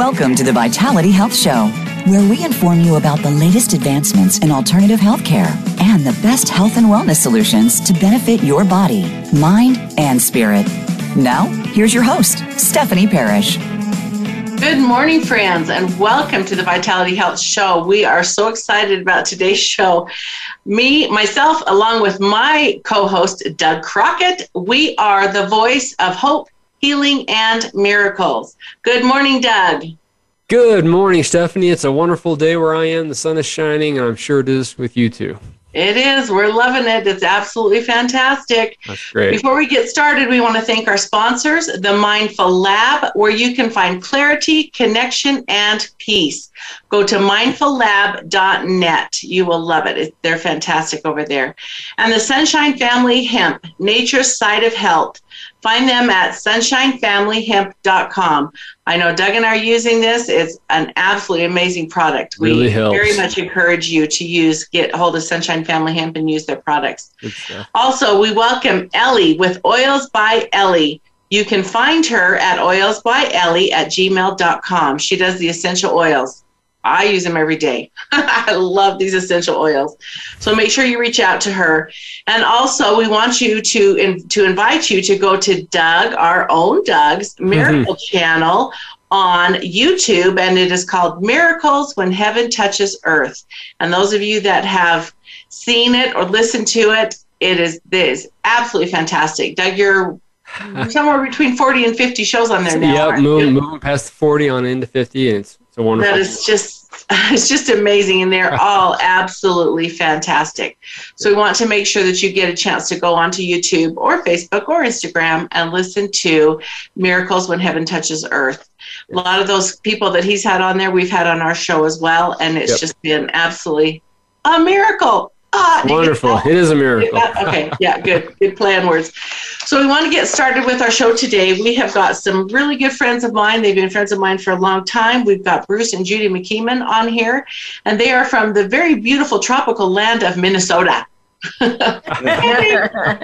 Welcome to the Vitality Health Show, where we inform you about the latest advancements in alternative healthcare and the best health and wellness solutions to benefit your body, mind, and spirit. Now, here's your host, Stephanie Parrish. Good morning, friends, and welcome to the Vitality Health Show. We are so excited about today's show. Me, myself, along with my co host, Doug Crockett, we are the voice of hope, healing, and miracles. Good morning, Doug. Good morning, Stephanie. It's a wonderful day where I am. The sun is shining, and I'm sure it is with you too. It is. We're loving it. It's absolutely fantastic. That's great. Before we get started, we want to thank our sponsors, the Mindful Lab, where you can find clarity, connection, and peace. Go to mindfullab.net. You will love it. They're fantastic over there. And the Sunshine Family Hemp, nature's side of health. Find them at sunshinefamilyhemp.com. I know Doug and I are using this. It's an absolutely amazing product. Really we helps. very much encourage you to use, get hold of Sunshine Family Hemp and use their products. Also, we welcome Ellie with Oils by Ellie. You can find her at oilsbyellie at gmail.com. She does the essential oils. I use them every day. I love these essential oils. So make sure you reach out to her. And also, we want you to in, to invite you to go to Doug, our own Doug's mm-hmm. Miracle Channel on YouTube, and it is called Miracles When Heaven Touches Earth. And those of you that have seen it or listened to it, it is this absolutely fantastic. Doug, you're somewhere between 40 and 50 shows on there now. Yep, moving, moving past 40 on into 50, and it's, it's a wonderful. That is just it's just amazing and they're all absolutely fantastic. So we want to make sure that you get a chance to go onto YouTube or Facebook or Instagram and listen to Miracles When Heaven Touches Earth. A lot of those people that he's had on there, we've had on our show as well, and it's Yep. just been absolutely a miracle. Ah, wonderful. It is a miracle. Okay, yeah, good, good plan words. So we want to get started with our show today. We have got some really good friends of mine. They've been friends of mine for a long time. We've got Bruce and Judy McKeeman on here, and they are from the very beautiful tropical land of Minnesota.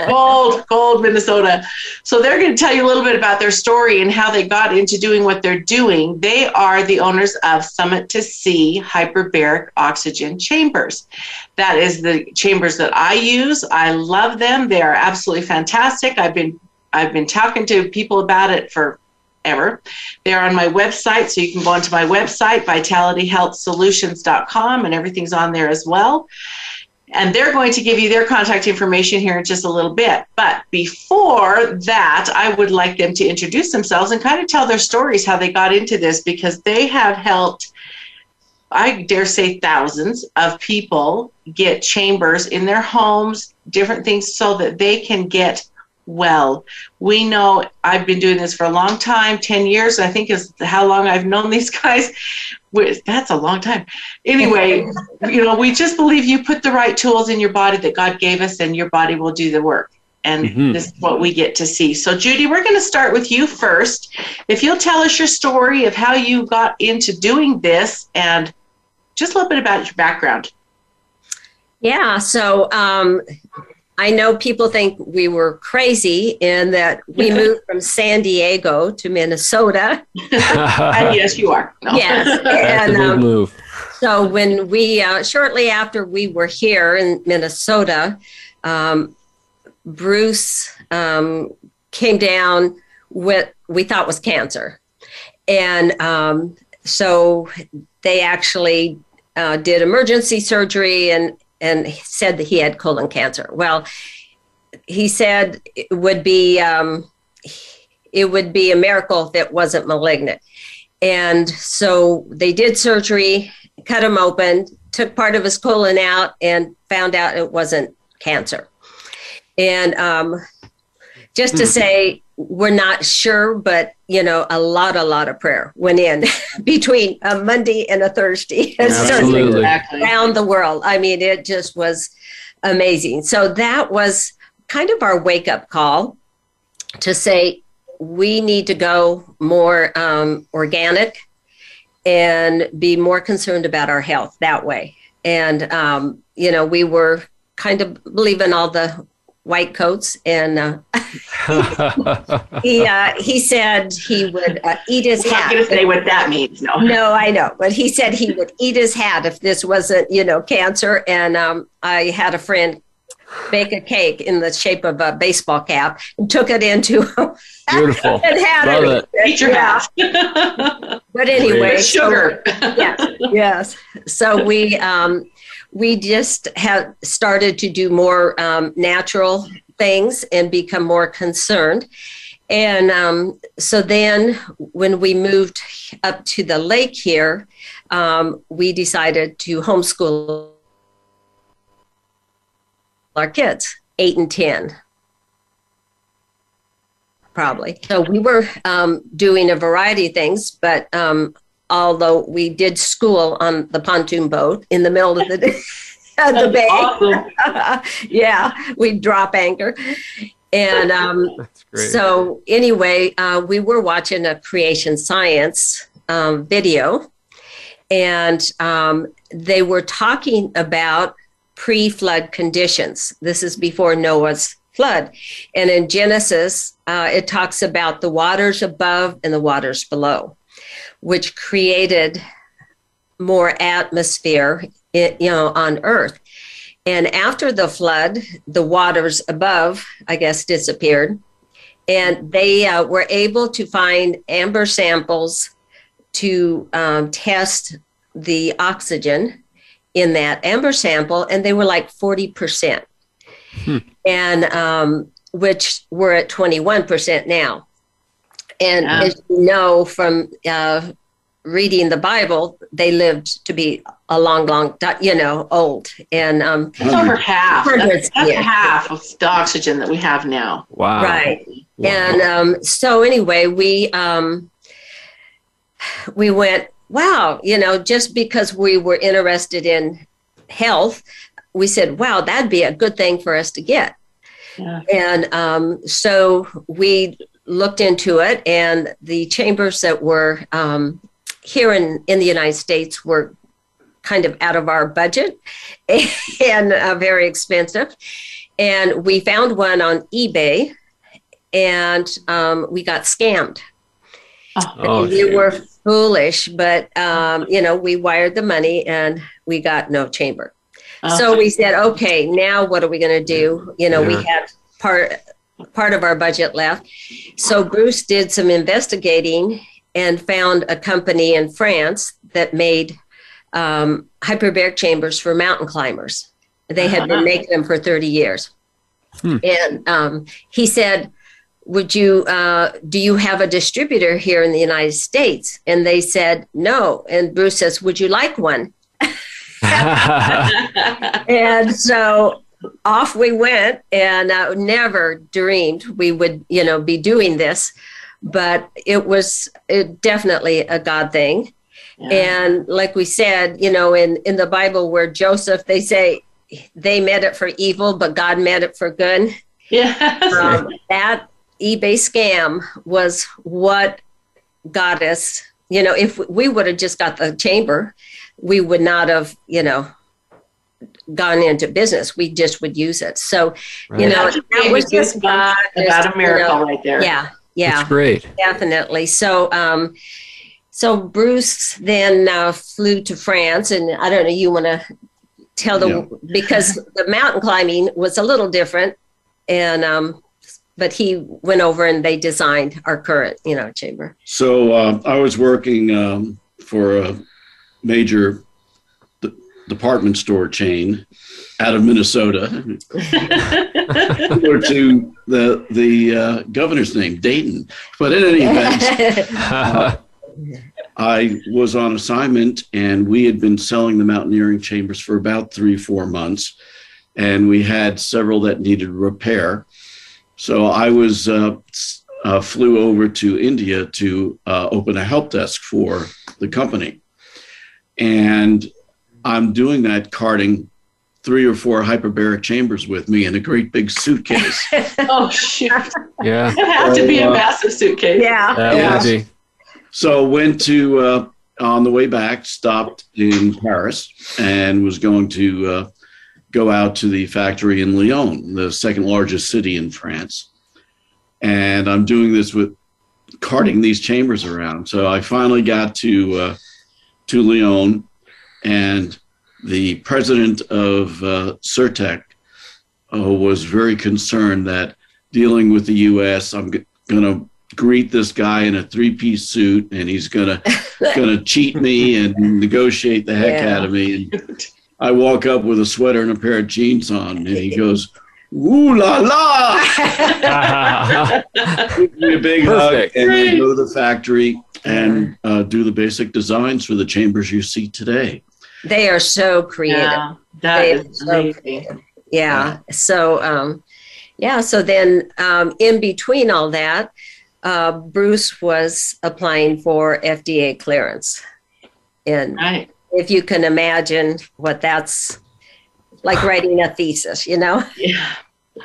Cold, cold Minnesota. So they're going to tell you a little bit about their story and how they got into doing what they're doing. They are the owners of Summit to Sea hyperbaric oxygen chambers. That is the chambers that I use. I love them. They are absolutely fantastic. I've been I've been talking to people about it for ever. They're on my website, so you can go onto my website, vitalityhealthsolutions.com, and everything's on there as well. And they're going to give you their contact information here in just a little bit. But before that, I would like them to introduce themselves and kind of tell their stories, how they got into this, because they have helped, I dare say, thousands of people get chambers in their homes, different things, so that they can get well. We know I've been doing this for a long time 10 years, I think is how long I've known these guys. With- That's a long time. Anyway, you know, we just believe you put the right tools in your body that God gave us, and your body will do the work. And Mhm. this is what we get to see. So, Judy, we're going to start with you first. If you'll tell us your story of how you got into doing this and just a little bit about your background. Yeah, so um, I know people think we were crazy in that we moved from San Diego to Minnesota. And yes, you are. No. Yes, That's a and big um, move. so when we uh, shortly after we were here in Minnesota, um, Bruce um, came down with we thought was cancer, and um, so they actually uh, did emergency surgery and and said that he had colon cancer. Well, he said it would be um, it would be a miracle if it wasn't malignant. And so they did surgery, cut him open, took part of his colon out, and found out it wasn't cancer. And um, just to Hmm. say, we're not sure, but you know, a lot, a lot of prayer went in between a Monday and a Thursday. Absolutely. around the world. I mean, it just was amazing. So that was kind of our wake up call to say we need to go more um, organic and be more concerned about our health that way. And, um, you know, we were kind of believing all the white coats, and uh, he uh, he said he would uh, eat his I'm hat. not going to say what that means. No. No, I know, but he said he would eat his hat if this wasn't, you know, cancer. And um, I had a friend bake a cake in the shape of a baseball cap and took it into Beautiful. and had Love it. Eat your Yeah. But anyway, With so- sugar. yes, yes. So we um, we just have started to do more um, natural things and become more concerned. And um, so then, when we moved up to the lake here, um, we decided to homeschool our kids, eight and ten, probably. So we were um, doing a variety of things, but um, although we did school on the pontoon boat in the middle of the, day, the bay. Awesome. yeah, we'd drop anchor. And um, so, anyway, uh, we were watching a creation science um, video, and um, they were talking about pre flood conditions. This is before Noah's flood. And in Genesis, uh, it talks about the waters above and the waters below, which created more atmosphere you know, on earth. And after the flood, the waters above, I guess, disappeared. And they uh, were able to find amber samples to um, test the oxygen in that amber sample, and they were like 40%. Hmm. And um, which we're at 21% now. And Yeah. as you know from uh, reading the Bible, they lived to be a long, long, you know, old. And um, It's over half. That's, that's yeah. half of the oxygen that we have now. wow. right. Wow. And um, so anyway, we um, we went, wow, you know, just because we were interested in health, we said, wow, that'd be a good thing for us to get. Yeah. And um, so we looked into it, and the chambers that were um, here in, in the United States were kind of out of our budget and uh, very expensive. And we found one on eBay, and um, we got scammed. Oh, we shoot. were foolish, but um, you know, we wired the money and we got no chamber. Oh. So we said, okay, now what are we going to do? You know, we Yeah. had part part of our budget left. So Bruce did some investigating and found a company in France that made um, hyperbaric chambers for mountain climbers. They had Uh-huh. been making them for 30 years. Hmm. And um, he said, would you uh, do you have a distributor here in the united states? And they said no. And bruce says would you like one? And so off we went and uh, never dreamed we would you know be doing this. But it was it definitely a god thing. Yeah. and like we said you know in in the bible where joseph they say they meant it for evil but god meant it for good. Yes. um, that eBay scam was what got us. You know, if we would have just got the chamber, we would not have, you know, gone into business. We just would use it. So, you know, That's that was just God. about a you miracle know, right there. Yeah, yeah, That's great. definitely. So, um, so Bruce then uh, flew to France, and I don't know. You want to tell the Yeah. because the mountain climbing was a little different, and um, but he went over and they designed our current, you know, chamber. So uh, I was working um, for a major d- department store chain out of Minnesota, or to the the uh, governor's name, Dayton. But in any event, uh, I was on assignment, and we had been selling the mountaineering chambers for about three, four months, and we had several that needed repair. So I was uh, uh, flew over to India to uh, open a help desk for the company, and I'm doing that carting three or four hyperbaric chambers with me in a great big suitcase. oh shoot! yeah. It had to be a massive suitcase. yeah. That Yeah. would be. So went to uh, on the way back, stopped in Paris, and was going to uh, go out to the factory in Lyon, the second largest city in France. And I'm doing this with carting these chambers around. So I finally got to uh, to Lyon, and the president of uh, Certec uh, was very concerned that dealing with the U.S., I'm g- going to greet this guy in a three-piece suit, and he's going to going to cheat me and negotiate the heck yeah. out of me. And I walk up with a sweater and a pair of jeans on, and he goes. Ooh la la! Give me a big Perfect. hug, and we go to the factory and uh, do the basic designs for the chambers you see today. They are so creative. Yeah, that is so creative. Yeah. yeah. So, um, yeah. So then, um, in between all that, uh, Bruce was applying for FDA clearance, and right. If you can imagine what that's like writing a thesis, you know? Yeah.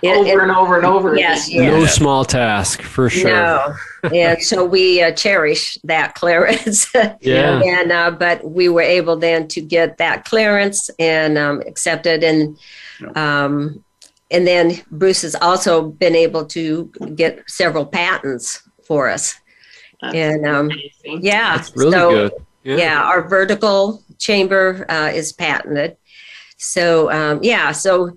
It, over it, and over and over. Yes, yes. No small task for sure. No. and so we uh, cherish that clearance. yeah. and uh, but we were able then to get that clearance and um, accepted, and um, and then Bruce has also been able to get several patents for us. That's and um, yeah, That's really so, good. Yeah. yeah. our vertical chamber uh, is patented. So um, yeah, so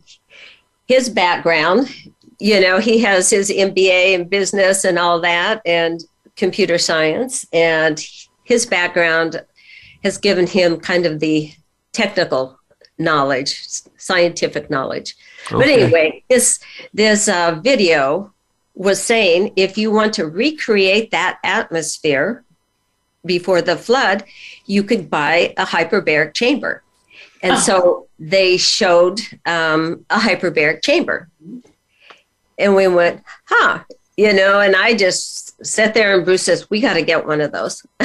his background, you know, he has his MBA in business and all that, and computer science, and his background has given him kind of the technical knowledge, scientific knowledge. Okay. But anyway, this this uh, video was saying if you want to recreate that atmosphere before the flood, you could buy a hyperbaric chamber. And oh. so they showed um, a hyperbaric chamber. And we went, huh, you know, and I just sat there and Bruce says, we got to get one of those.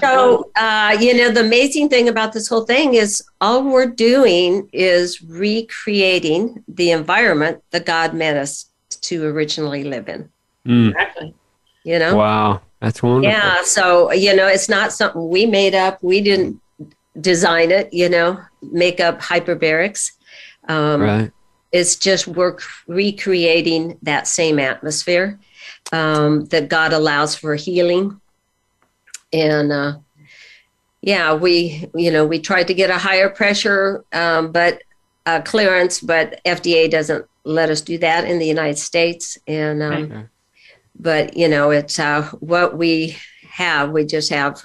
so, uh, you know, the amazing thing about this whole thing is all we're doing is recreating the environment that God meant us to originally live in. Mm. Exactly. You know? Wow. That's wonderful. Yeah. So, you know, it's not something we made up. We didn't design it, you know, make up hyperbarics. Um, right. It's just we're recreating that same atmosphere um, that God allows for healing. And uh, yeah, we, you know, we tried to get a higher pressure, um, but uh, clearance, but FDA doesn't let us do that in the United States. And, um, okay. But you know, it's uh, what we have. We just have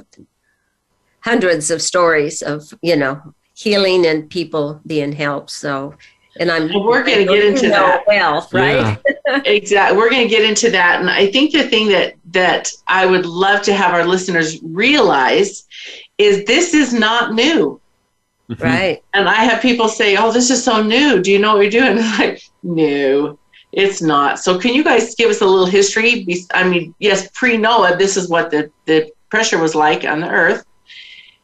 hundreds of stories of you know healing and people being helped. So, and I'm well, we're going to get into that well, right? Yeah. exactly. We're going to get into that, and I think the thing that that I would love to have our listeners realize is this is not new. Right. And I have people say, "Oh, this is so new. Do you know what you're doing?" I'm like, no, it's not. So, can you guys give us a little history? I mean, yes, pre Noah, this is what the the pressure was like on the earth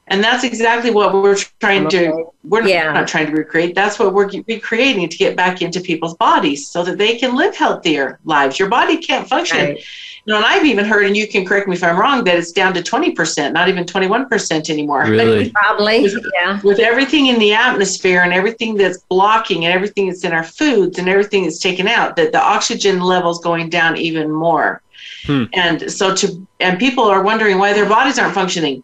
and that's exactly what we're trying to we're yeah. not trying to recreate that's what we're recreating to get back into people's bodies so that they can live healthier lives your body can't function right. You know and i've even heard and you can correct me if i'm wrong that it's down to 20% not even 21% anymore really? probably with, yeah with everything in the atmosphere and everything that's blocking and everything that's in our foods and everything that's taken out that the oxygen levels going down even more hmm. and so to and people are wondering why their bodies aren't functioning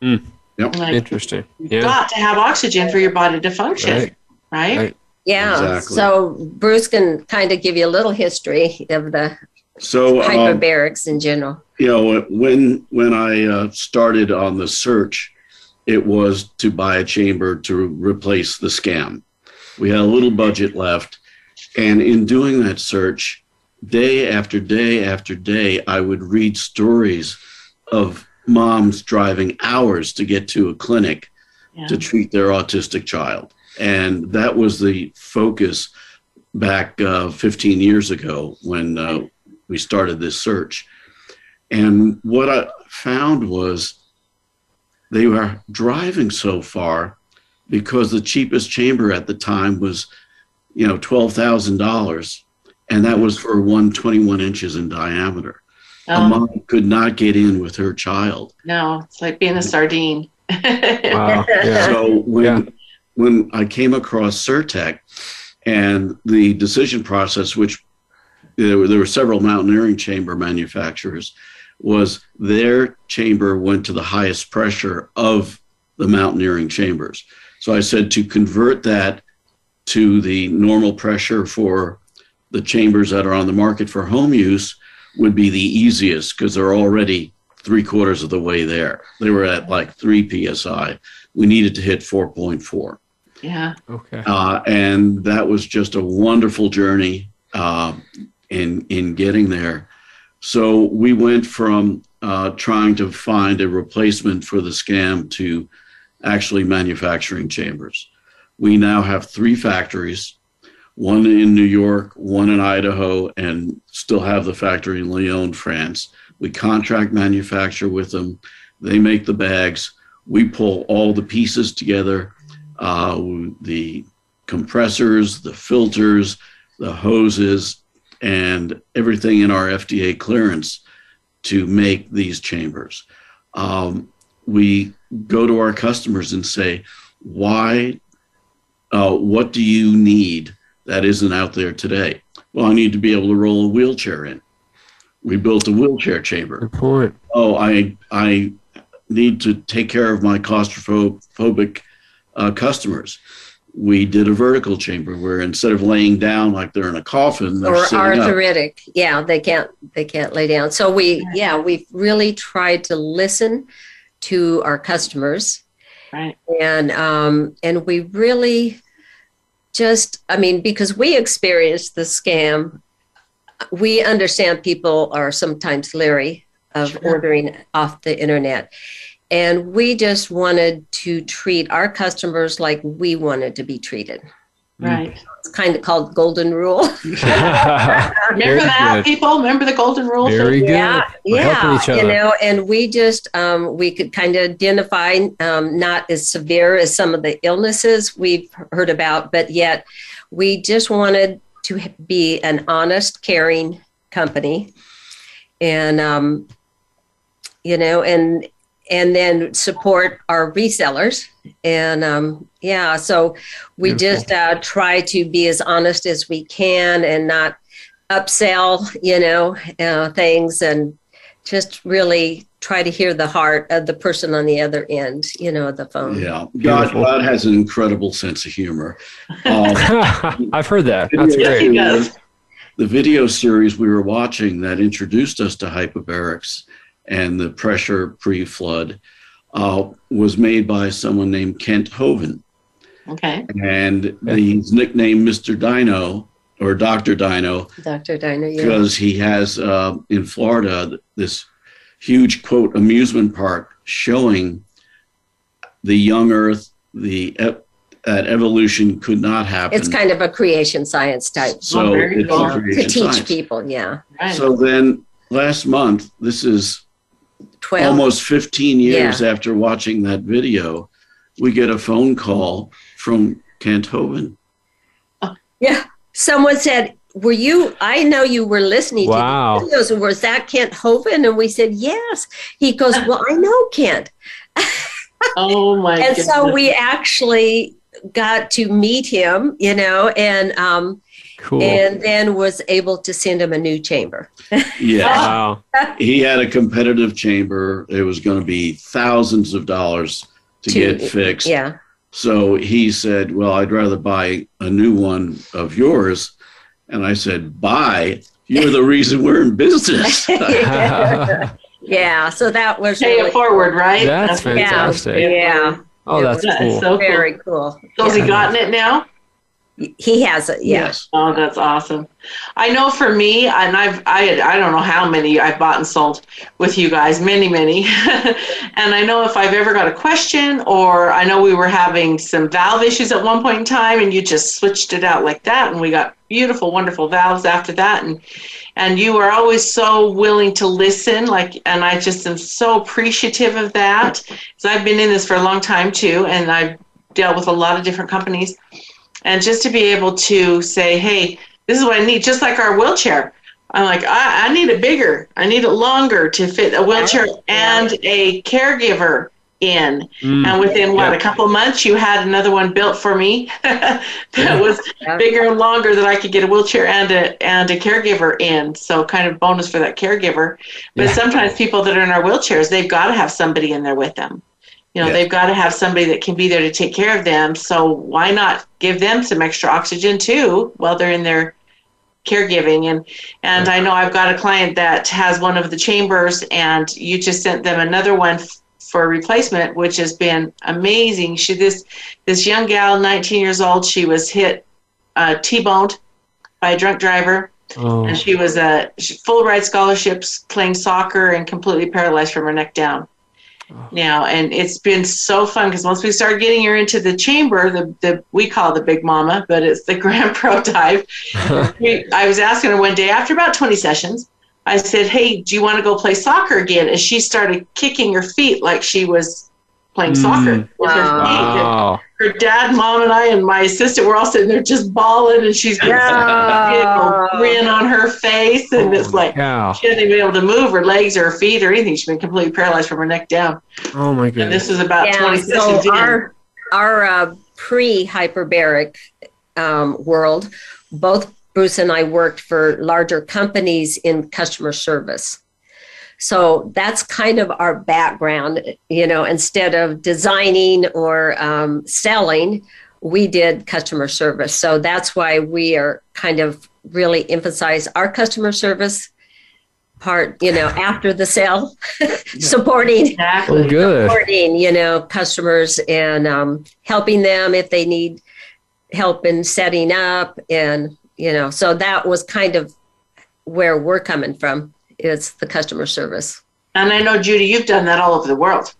hmm Yep. Like, Interesting. You've yeah. got to have oxygen for your body to function. Right. right? right. Yeah. Exactly. So Bruce can kind of give you a little history of the so um, hyperbarics um, in general. You know, when when I uh, started on the search, it was to buy a chamber to replace the scam. We had a little budget left, and in doing that search, day after day after day, I would read stories of moms driving hours to get to a clinic yeah. to treat their autistic child. And that was the focus back uh, 15 years ago when uh, we started this search. And what I found was they were driving so far because the cheapest chamber at the time was, you know, $12,000. And that was for one 21 inches in diameter. Um, a mom could not get in with her child. No, it's like being a sardine. wow. yeah. So when yeah. when I came across Certec and the decision process, which there were, there were several mountaineering chamber manufacturers, was their chamber went to the highest pressure of the mountaineering chambers. So I said to convert that to the normal pressure for the chambers that are on the market for home use would be the easiest because they're already three quarters of the way there. They were at like three psi. We needed to hit 4.4. Yeah. Okay. Uh, and that was just a wonderful journey uh, in in getting there. So we went from uh, trying to find a replacement for the scam to actually manufacturing chambers. We now have three factories, one in New York, one in Idaho, and still have the factory in Lyon, France. We contract manufacture with them. They make the bags. We pull all the pieces together uh, the compressors, the filters, the hoses, and everything in our FDA clearance to make these chambers. Um, we go to our customers and say, why, uh, what do you need that isn't out there today? Well, I need to be able to roll a wheelchair in. We built a wheelchair chamber. Good point. Oh, I, I need to take care of my claustrophobic uh, customers. We did a vertical chamber where instead of laying down like they're in a coffin, or arthritic, up. yeah, they can't they can't lay down. So we yeah we've really tried to listen to our customers, right? And um, and we really just I mean because we experienced the scam, we understand people are sometimes leery of sure. ordering off the internet and we just wanted to treat our customers like we wanted to be treated. Right. It's kind of called golden rule. Remember that, good. people? Remember the golden rule? Very good. Yeah, We're yeah. You know, and we just um, we could kind of identify um, not as severe as some of the illnesses we've heard about, but yet we just wanted to be an honest, caring company, and um, you know, and and then support our resellers. And um, yeah, so we Beautiful. just uh, try to be as honest as we can and not upsell, you know, uh, things and just really try to hear the heart of the person on the other end, you know, of the phone. Yeah, God, God has an incredible sense of humor. Um, I've heard that. That's great. The video series we were watching that introduced us to hyperbarics and the pressure pre flood uh, was made by someone named Kent Hovind. Okay. And he's nicknamed Mr. Dino or Dr. Dino. Dr. Dino, yeah. Because he has uh, in Florida this huge, quote, amusement park showing the young Earth, the that evolution could not happen. It's kind of a creation science type. So it's cool. to teach science. people, yeah. Right. So then last month, this is 12 almost 15 years yeah. after watching that video we get a phone call from kent hovind yeah. Someone said were you i know you were listening wow. to the videos. Was that kent hovind and we said yes. He goes well i know kent. Oh my and goodness. so we actually got to meet him you know and um Cool. And then was able to send him a new chamber. yeah. Wow. he had a competitive chamber. It was going to be thousands of dollars to, to get fixed. Yeah. So he said, Well, I'd rather buy a new one of yours. And I said, Buy? You're the reason we're in business. yeah. So that was pay really it forward, cool. right? That's fantastic. Yeah. yeah. Oh, that's cool. So Very cool. So has he gotten it now? He has it. Yeah. Yes. Oh, that's awesome. I know for me, and I've I I don't know how many I've bought and sold with you guys, many many, and I know if I've ever got a question or I know we were having some valve issues at one point in time, and you just switched it out like that, and we got beautiful, wonderful valves after that, and and you are always so willing to listen, like, and I just am so appreciative of that because I've been in this for a long time too, and I've dealt with a lot of different companies and just to be able to say, hey, this is what I need, just like our wheelchair. I'm like, I, I need it bigger. I need it longer to fit a wheelchair and a caregiver in. Mm. And within what, a couple months, you had another one built for me that was bigger and longer that I could get a wheelchair and a and a caregiver in. So kind of bonus for that caregiver. But yeah. sometimes people that are in our wheelchairs, they've got to have somebody in there with them. You know, yeah. they've got to have somebody that can be there to take care of them. So why not give them some extra oxygen too while they're in their caregiving and and I know I've got a client that has one of the chambers and you just sent them another one for replacement, which has been amazing. She this this young gal, 19 years old, she was hit uh, T-boned by a drunk driver, oh. and she was a full ride scholarships, playing soccer, and completely paralyzed from her neck down. Oh. Now, and it's been so fun because once we started getting her into the chamber, the, the we call it the Big Mama, but it's the Grand Pro Dive. we, I was asking her one day after about 20 sessions, I said, Hey, do you want to go play soccer again? And she started kicking her feet like she was playing mm. soccer with her feet. Wow. Her dad, mom, and I, and my assistant were all sitting there just bawling, and she's yeah. a grin on her face. And oh it's like cow. she hasn't been able to move her legs or her feet or anything. She's been completely paralyzed from her neck down. Oh, my goodness. And this is about yeah, 20 so sessions our, in. Our uh, pre hyperbaric um, world, both Bruce and I worked for larger companies in customer service. So that's kind of our background. You know, instead of designing or um, selling, we did customer service. So that's why we are kind of really emphasize our customer service part, you know, after the sale, supporting, exactly. oh, good. supporting, you know, customers and um, helping them if they need help in setting up and you know so that was kind of where we're coming from is the customer service and i know judy you've done that all over the world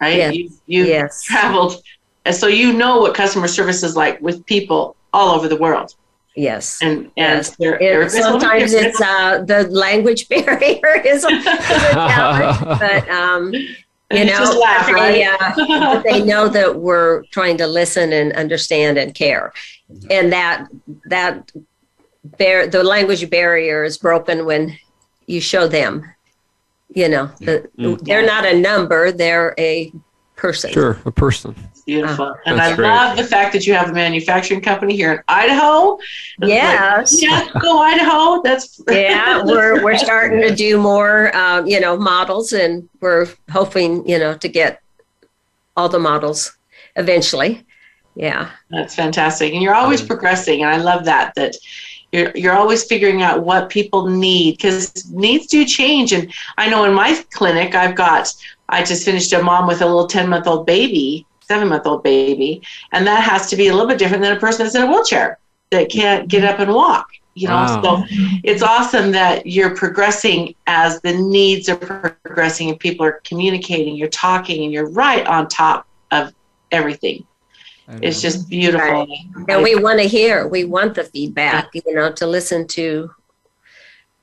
right yeah. you, you've yes. traveled and so you know what customer service is like with people all over the world yes and and yes. They're, they're sometimes it's uh, the language barrier is a, challenge but um you know laugh, they, right? uh, they know that we're trying to listen and understand and care and that that bear the language barrier is broken when you show them you know the, mm-hmm. they're not a number they're a person. Sure a person. Beautiful. Uh, and i great. love the fact that you have a manufacturing company here in idaho. Yes like, yeah go idaho. That's yeah we're we're starting to do more um, you know models and we're hoping you know to get all the models eventually. Yeah. That's fantastic. And you're always progressing and i love that that you're, you're always figuring out what people need because needs do change. And i know in my clinic i've got i just finished a mom with a little 10 month old baby seven month old baby and that has to be a little bit different than a person that's in a wheelchair that can't get up and walk you know wow. so it's awesome that you're progressing as the needs are progressing and people are communicating you're talking and you're right on top of everything it's just beautiful. Right. And we want to hear, we want the feedback, you know, to listen to,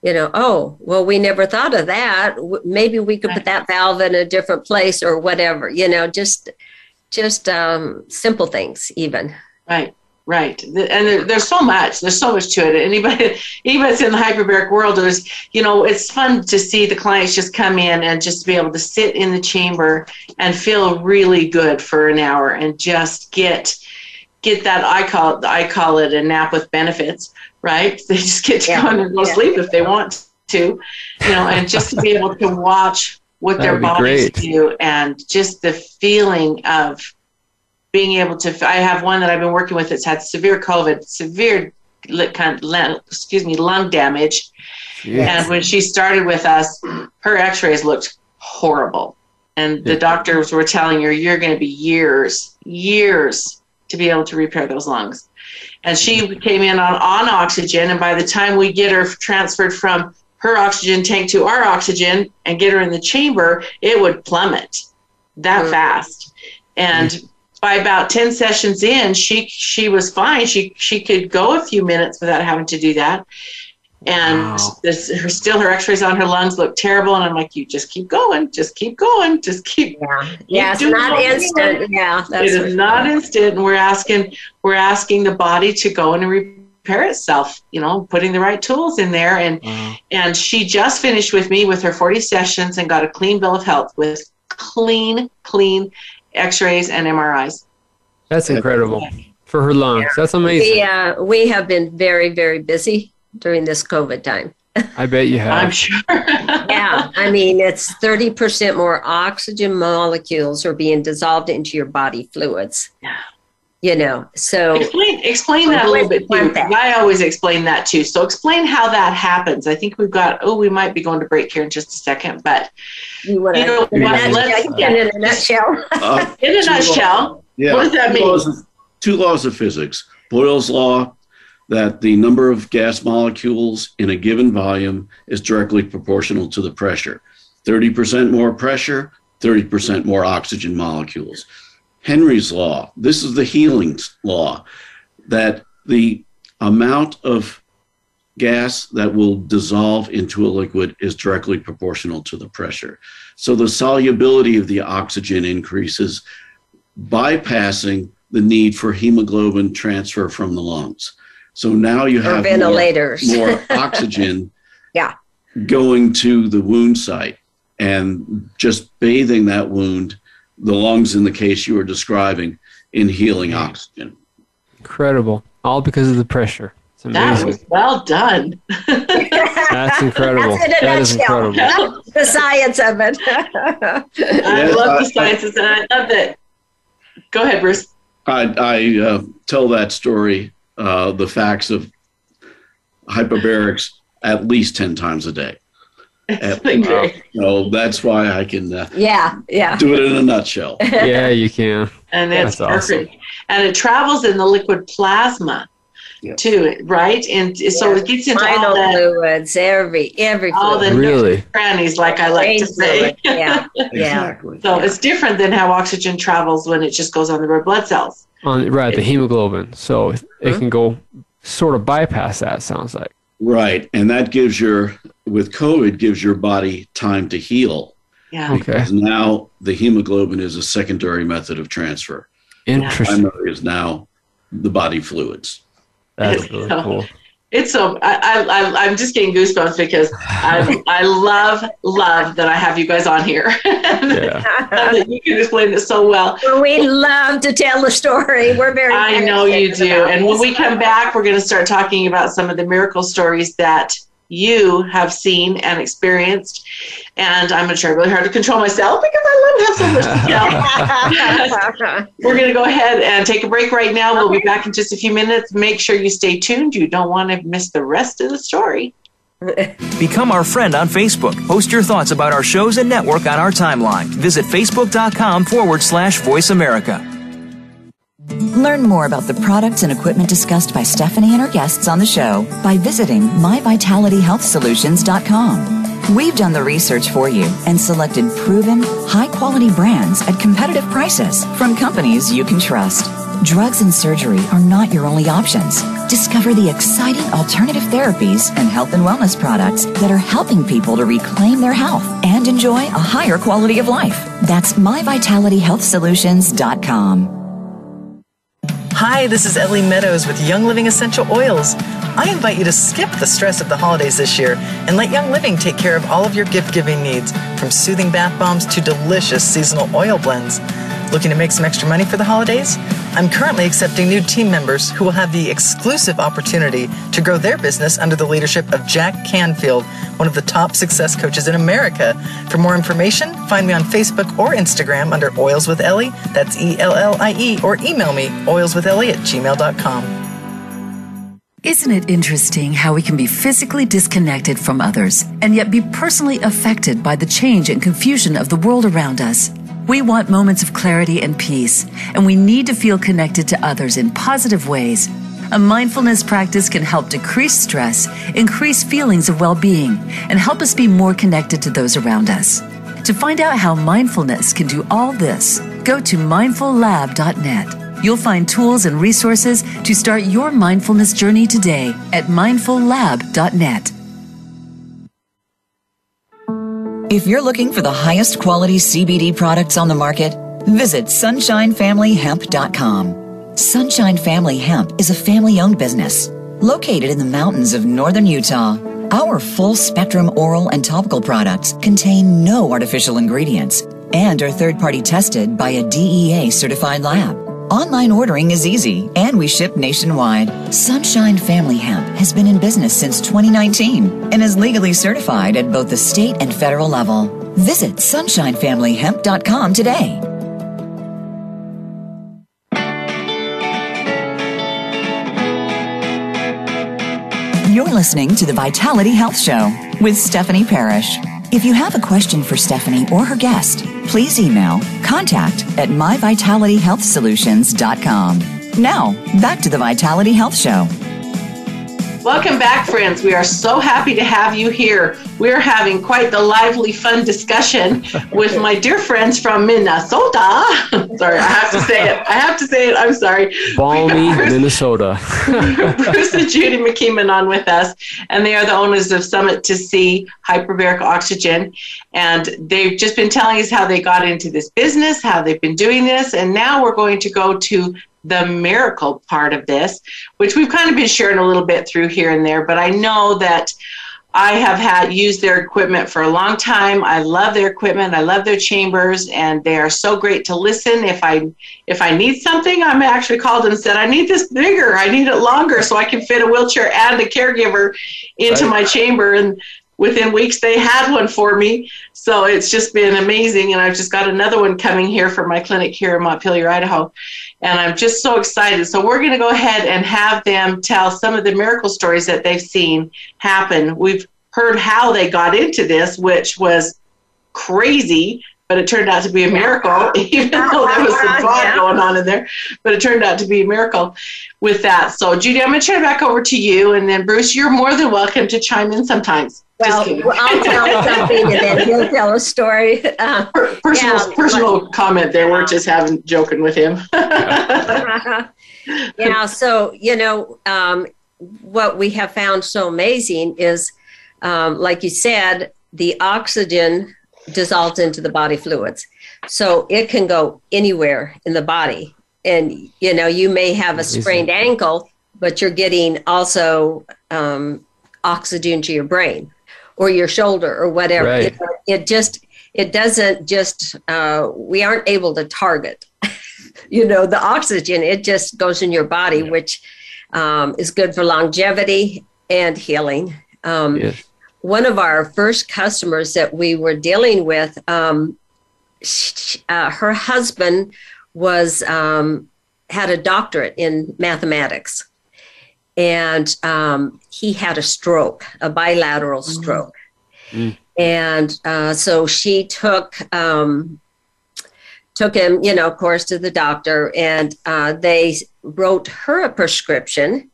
you know, oh, well, we never thought of that. Maybe we could put that valve in a different place or whatever, you know, just, just um, simple things even. Right. Right, and there, there's so much. There's so much to it. Anybody, even in the hyperbaric world there's, you know, it's fun to see the clients just come in and just be able to sit in the chamber and feel really good for an hour and just get get that. I call I call it a nap with benefits. Right, they just get to yeah. go and go yeah. sleep if they want to, you know, and just to be able to watch what their bodies great. do and just the feeling of being able to i have one that i've been working with that's had severe covid severe kind of, excuse me lung damage yes. and when she started with us her x-rays looked horrible and the doctors were telling her you're going to be years years to be able to repair those lungs. And she came in on, on oxygen and by the time we get her transferred from her oxygen tank to our oxygen and get her in the chamber it would plummet that mm-hmm. fast. And mm-hmm by about 10 sessions in she she was fine. She she could go a few minutes without having to do that and wow. this, her, still her x-rays on her lungs look terrible and i'm like you just keep going just keep going just keep yeah, yeah it's not instant yeah that's it is not instant and we're asking we're asking the body to go and repair itself you know putting the right tools in there and wow. and she just finished with me with her 40 sessions and got a clean bill of health with clean, clean X-rays and MRIs. That's incredible for her lungs. That's amazing. We, uh, we have been very, very busy during this COVID time. I bet you have. I'm sure. yeah, I mean, it's 30% more oxygen molecules are being dissolved into your body fluids. Yeah. You know, so explain explain that a little bit too. I always explain that too. So explain how that happens. I think we've got. Oh, we might be going to break here in just a second, but you, wanna, you know, what, let's, yeah, in a nutshell. Uh, in a nutshell, yeah. what does that mean? Laws of, two laws of physics: Boyle's law that the number of gas molecules in a given volume is directly proportional to the pressure. 30% more pressure, 30% more oxygen molecules. Henry's law, this is the healing law, that the amount of gas that will dissolve into a liquid is directly proportional to the pressure. So the solubility of the oxygen increases, bypassing the need for hemoglobin transfer from the lungs. So now you have ventilators, more, more oxygen yeah. going to the wound site and just bathing that wound, the lungs in the case you were describing, in healing oxygen. Incredible. All because of the pressure. It's amazing. That was well done. That's incredible. That's that is incredible. the science of it. I yes, love the sciences and I love it. Go ahead, Bruce. I, I uh, tell that story uh, the facts of hyperbarics at least 10 times a day. At, uh, so that's why I can uh, yeah yeah do it in a nutshell. yeah, you can. And it's that's perfect. Awesome. And it travels in the liquid plasma too, right? And so it gets into Spinal all the fluids, every every all the really crannies, like I like to say. yeah, exactly. So it's different than how oxygen travels when it just goes on the red blood cells on right the hemoglobin, so it hmm? can go sort of bypass that. Sounds like right, and that gives your with COVID gives your body time to heal. Yeah. Okay. Now the hemoglobin is a secondary method of transfer. Interesting. Primary is now the body fluids. That's really cool it's so I, I I'm just getting goosebumps because I I love love that I have you guys on here. yeah. that you can explain it so well. We love to tell the story. We're very. I know you do, and when we come back, we're going to start talking about some of the miracle stories that you have seen and experienced. And I'm going to try really hard to control myself because I love to have so much to tell. We're going to go ahead and take a break right now. We'll be back in just a few minutes. Make sure you stay tuned. You don't want to miss the rest of the story. Become our friend on Facebook. Post your thoughts about our shows and network on our timeline. Visit facebook.com forward slash voice America. Learn more about the products and equipment discussed by Stephanie and her guests on the show by visiting myvitalityhealthsolutions.com. We've done the research for you and selected proven, high quality brands at competitive prices from companies you can trust. Drugs and surgery are not your only options. Discover the exciting alternative therapies and health and wellness products that are helping people to reclaim their health and enjoy a higher quality of life. That's myvitalityhealthsolutions.com. Hi, this is Ellie Meadows with Young Living Essential Oils. I invite you to skip the stress of the holidays this year and let Young Living take care of all of your gift giving needs, from soothing bath bombs to delicious seasonal oil blends. Looking to make some extra money for the holidays? I'm currently accepting new team members who will have the exclusive opportunity to grow their business under the leadership of Jack Canfield, one of the top success coaches in America. For more information, find me on Facebook or Instagram under Oils with Ellie, that's E L L I E, or email me oilswithellie at gmail.com. Isn't it interesting how we can be physically disconnected from others and yet be personally affected by the change and confusion of the world around us? We want moments of clarity and peace, and we need to feel connected to others in positive ways. A mindfulness practice can help decrease stress, increase feelings of well being, and help us be more connected to those around us. To find out how mindfulness can do all this, go to mindfullab.net. You'll find tools and resources to start your mindfulness journey today at mindfullab.net. If you're looking for the highest quality CBD products on the market, visit sunshinefamilyhemp.com. Sunshine Family Hemp is a family owned business located in the mountains of northern Utah. Our full spectrum oral and topical products contain no artificial ingredients and are third party tested by a DEA certified lab. Online ordering is easy and we ship nationwide. Sunshine Family Hemp has been in business since 2019 and is legally certified at both the state and federal level. Visit sunshinefamilyhemp.com today. You're listening to the Vitality Health Show with Stephanie Parrish. If you have a question for Stephanie or her guest, please email contact at myvitalityhealthsolutions.com. Now, back to the Vitality Health Show. Welcome back, friends. We are so happy to have you here. We're having quite the lively, fun discussion with my dear friends from Minnesota. sorry, I have to say it. I have to say it. I'm sorry. Balmy, Minnesota. Bruce and Judy McKeeman on with us, and they are the owners of Summit to Sea Hyperbaric Oxygen. And they've just been telling us how they got into this business, how they've been doing this, and now we're going to go to the miracle part of this, which we've kind of been sharing a little bit through here and there. But I know that I have had used their equipment for a long time. I love their equipment. I love their chambers, and they are so great to listen. If I if I need something, I'm actually called and said I need this bigger. I need it longer so I can fit a wheelchair and a caregiver into right. my chamber. And within weeks they had one for me. So it's just been amazing. And I've just got another one coming here for my clinic here in Montpelier, Idaho and I'm just so excited. So we're going to go ahead and have them tell some of the miracle stories that they've seen happen. We've heard how they got into this, which was crazy, but it turned out to be a miracle, even though there was some fraud going on in there. But it turned out to be a miracle with that. So, Judy, I'm going to turn it back over to you, and then Bruce, you're more than welcome to chime in sometimes. Well, I'll tell something and then he'll tell a story. Uh, personal yeah, personal but, comment there. We're just having joking with him. yeah. So you know um, what we have found so amazing is, um, like you said, the oxygen dissolves into the body fluids, so it can go anywhere in the body. And you know, you may have a sprained ankle, but you're getting also um, oxygen to your brain or your shoulder or whatever. Right. It, it, just it doesn't just uh, we aren't able to target. you know the oxygen it just goes in your body, yeah. which um, is good for longevity and healing. Um, yes. One of our first customers that we were dealing with, um, she, uh, her husband was um, had a doctorate in mathematics and um, he had a stroke, a bilateral mm. stroke. Mm. And uh, so she took um, took him, you know, of course, to the doctor, and uh, they wrote her a prescription.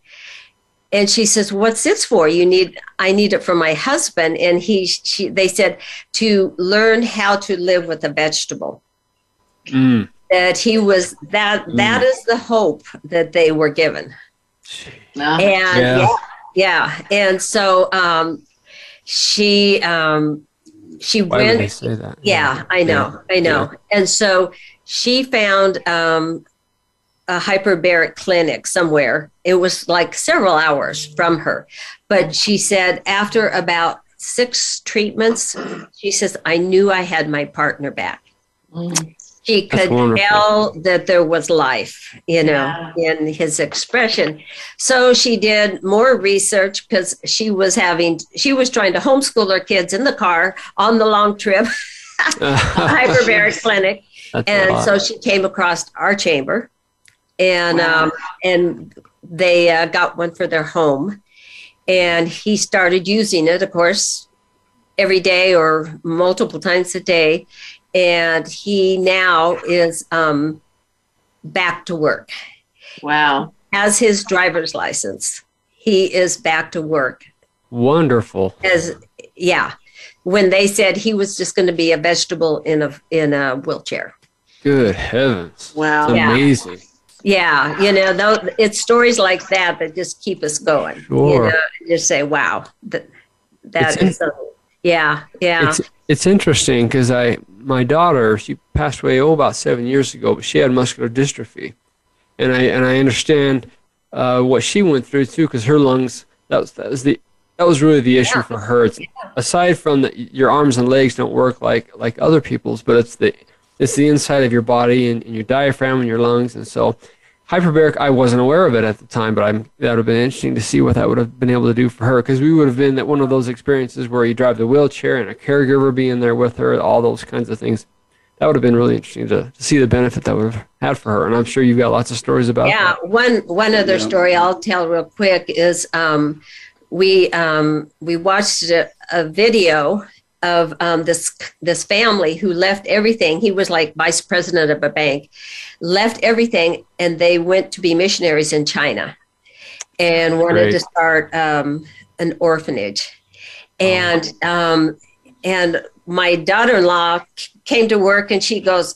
And she says, "What's this for? You need? I need it for my husband." And he, she, they said to learn how to live with a vegetable. Mm. That he was that. Mm. That is the hope that they were given. Uh-huh. And yeah. yeah. yeah, and so um, she um, she Why went. Would they say that? Yeah, yeah. I know, yeah. I know, and so she found um, a hyperbaric clinic somewhere. It was like several hours from her, but she said after about six treatments, she says, "I knew I had my partner back." Mm she could tell that there was life, you know, yeah. in his expression. So she did more research because she was having, she was trying to homeschool her kids in the car on the long trip, hyperbaric clinic. That's and so she came across our chamber and, wow. um, and they uh, got one for their home. And he started using it, of course, every day or multiple times a day and he now is um, back to work. Wow. Has his driver's license. He is back to work. Wonderful. As yeah, when they said he was just going to be a vegetable in a in a wheelchair. Good heavens! Wow, it's amazing. Yeah, you know, though, it's stories like that that just keep us going. Sure. You know, just say, "Wow, that that it's is." In- a, yeah, yeah. It's, it's interesting because I my daughter she passed away oh about seven years ago, but she had muscular dystrophy, and I and I understand uh, what she went through too because her lungs that was that was the that was really the issue yeah. for her. It's, aside from that, your arms and legs don't work like like other people's, but it's the it's the inside of your body and, and your diaphragm and your lungs. And so, hyperbaric, I wasn't aware of it at the time, but I'm, that would have been interesting to see what that would have been able to do for her because we would have been at one of those experiences where you drive the wheelchair and a caregiver being there with her, all those kinds of things. That would have been really interesting to, to see the benefit that would have had for her. And I'm sure you've got lots of stories about yeah, that. one one other Yeah. story I'll tell real quick is um, we um, we watched a, a video of um, this this family who left everything. He was like vice president of a bank, left everything, and they went to be missionaries in China, and wanted Great. to start um, an orphanage, and um, and my daughter-in-law came to work, and she goes.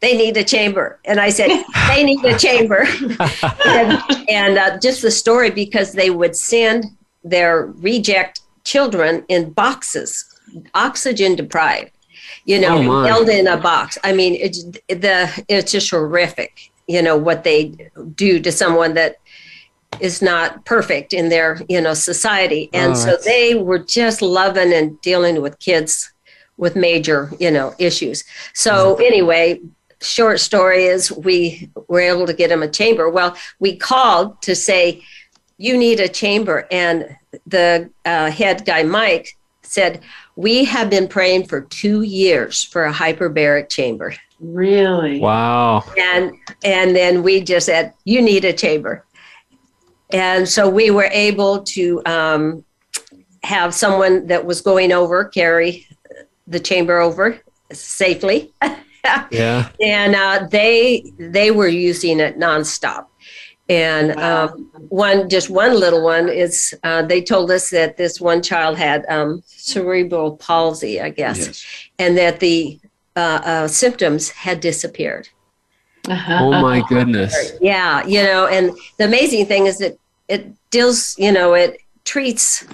They need a chamber, and I said they need a chamber, and, and uh, just the story because they would send their reject children in boxes, oxygen deprived, you know, Oh, held in a box. I mean, it's the it's just horrific, you know, what they do to someone that is not perfect in their you know society, and Oh, so that's- they were just loving and dealing with kids with major you know issues. So anyway. Short story is we were able to get him a chamber. Well, we called to say, you need a chamber. And the uh, head guy, Mike, said, We have been praying for two years for a hyperbaric chamber. Really? Wow. And and then we just said, You need a chamber. And so we were able to um, have someone that was going over carry the chamber over safely. Yeah. and uh, they they were using it nonstop. And um, one, just one little one is, uh, they told us that this one child had um, cerebral palsy, I guess, Yes. and that the uh, uh, symptoms had disappeared. Uh-huh. Oh my goodness. Yeah, you know, and the amazing thing is that it deals, you know, it treats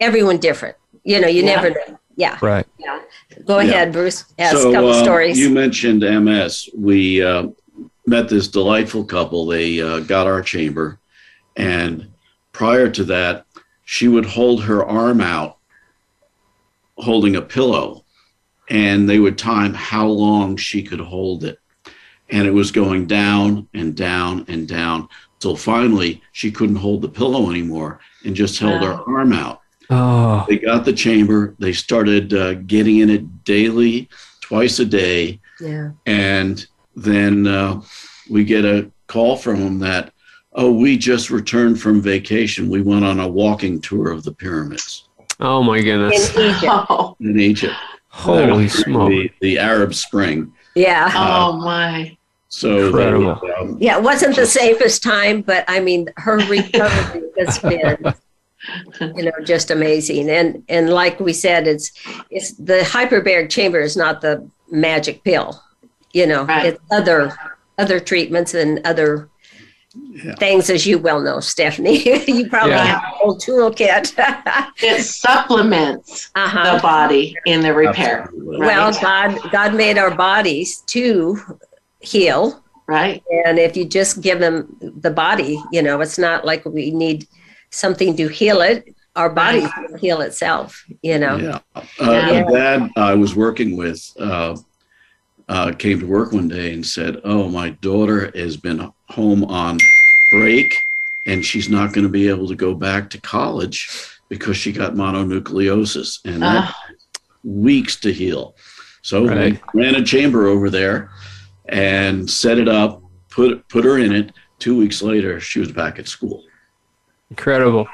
everyone different. You know, you Yeah. never know. Yeah. Right. Yeah. Go Yeah. ahead, Bruce. Yes, so a couple uh, stories. you mentioned MS. We uh, met this delightful couple. They uh, got our chamber, and prior to that, she would hold her arm out, holding a pillow, and they would time how long she could hold it, and it was going down and down and down till finally she couldn't hold the pillow anymore and just held her arm out. Oh. They got the chamber. They started uh, getting in it daily, twice a day. yeah. And then uh, we get a call from them that, oh, we just returned from vacation. We went on a walking tour of the pyramids Oh my goodness! In goodness. Egypt. Oh, in Egypt. Holy was during smoke. The, the Arab Spring. Yeah. oh my. So they, Incredible. um, Yeah, it wasn't the safest time, but I mean, her recovery has been, you know, just amazing. And and like we said, it's it's the hyperbaric chamber is not the magic pill, you know. Right. It's other other treatments and other Yeah. things, as you well know, Stephanie. you probably Yeah. have a whole toolkit. It supplements the uh-huh. body in the repair, absolutely. Well, Right. God God made our bodies to heal right? And if you just give them the body, you know, it's not like we need something to heal it. Our body will heal itself, you know. Yeah. Uh, Yeah. The dad I was working with uh, uh, came to work one day and said, "Oh, my daughter has been home on break, and she's not going to be able to go back to college because she got mononucleosis, and that Ah. weeks to heal." So Right. we ran a chamber over there and set it up, put put her in it. Two weeks later, she was back at school. Incredible.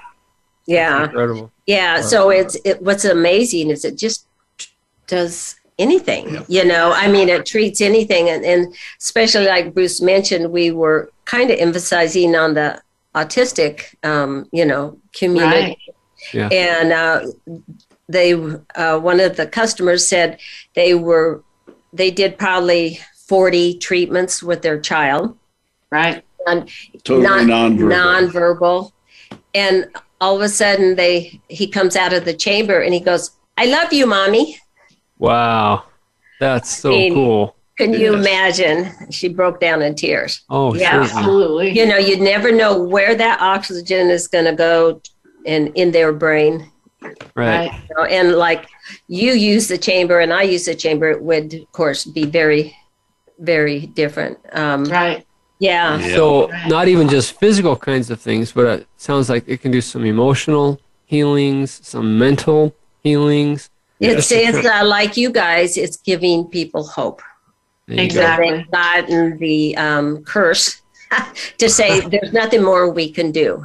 Yeah. Incredible. Yeah. So it's it, what's amazing is it just does anything, Yeah. you know. I mean, it treats anything, and, and especially like Bruce mentioned, we were kind of emphasizing on the autistic, um, you know, community. Right. Yeah. And uh, they, uh, one of the customers said they were, they did probably forty treatments with their child, Right. Totally not nonverbal. nonverbal, and all of a sudden they he comes out of the chamber and he goes, "I love you, mommy." Wow. That's so mean- cool. Can you Yes. imagine? She broke down in tears. Oh, Yeah. certainly. Absolutely. You know, you'd never know where that oxygen is going to go in in their brain. Right. You know, and like you use the chamber and I use the chamber, it would of course be very very different. Um, right. Yeah. Yeah. So not even just physical kinds of things, but it sounds like it can do some emotional healings, some mental healings. It's, it's uh, like you guys, it's giving people hope. There go. Exactly. They've gotten the um, curse to say there's nothing more we can do.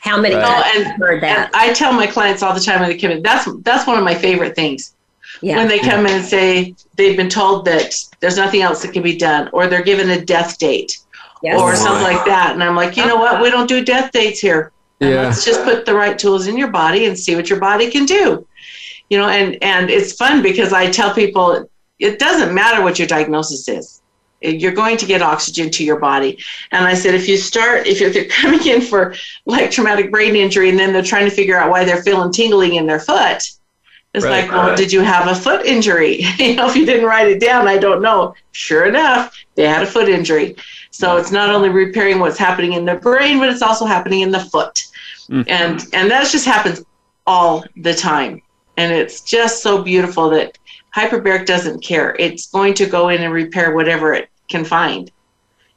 How many Right. times Oh, and- have heard that? And I tell my clients all the time when they come in, that's that's one of my favorite things. yeah. When they come in and say they've been told that there's nothing else that can be done, or they're given a death date, Yes. or something like that, and I'm like, you know what? We don't do death dates here. Yeah. Let's just put the right tools in your body and see what your body can do. You know, and and it's fun because I tell people it doesn't matter what your diagnosis is. You're going to get oxygen to your body. And I said, if you start, if you're, if you're coming in for like traumatic brain injury and then they're trying to figure out why they're feeling tingling in their foot, it's Right, like, well, right. did you have a foot injury? you know, if you didn't write it down, I don't know. Sure enough, they had a foot injury. So it's not only repairing what's happening in the brain, but it's also happening in the foot. Mm. And and that just happens all the time. And it's just so beautiful that hyperbaric doesn't care. It's going to go in and repair whatever it can find.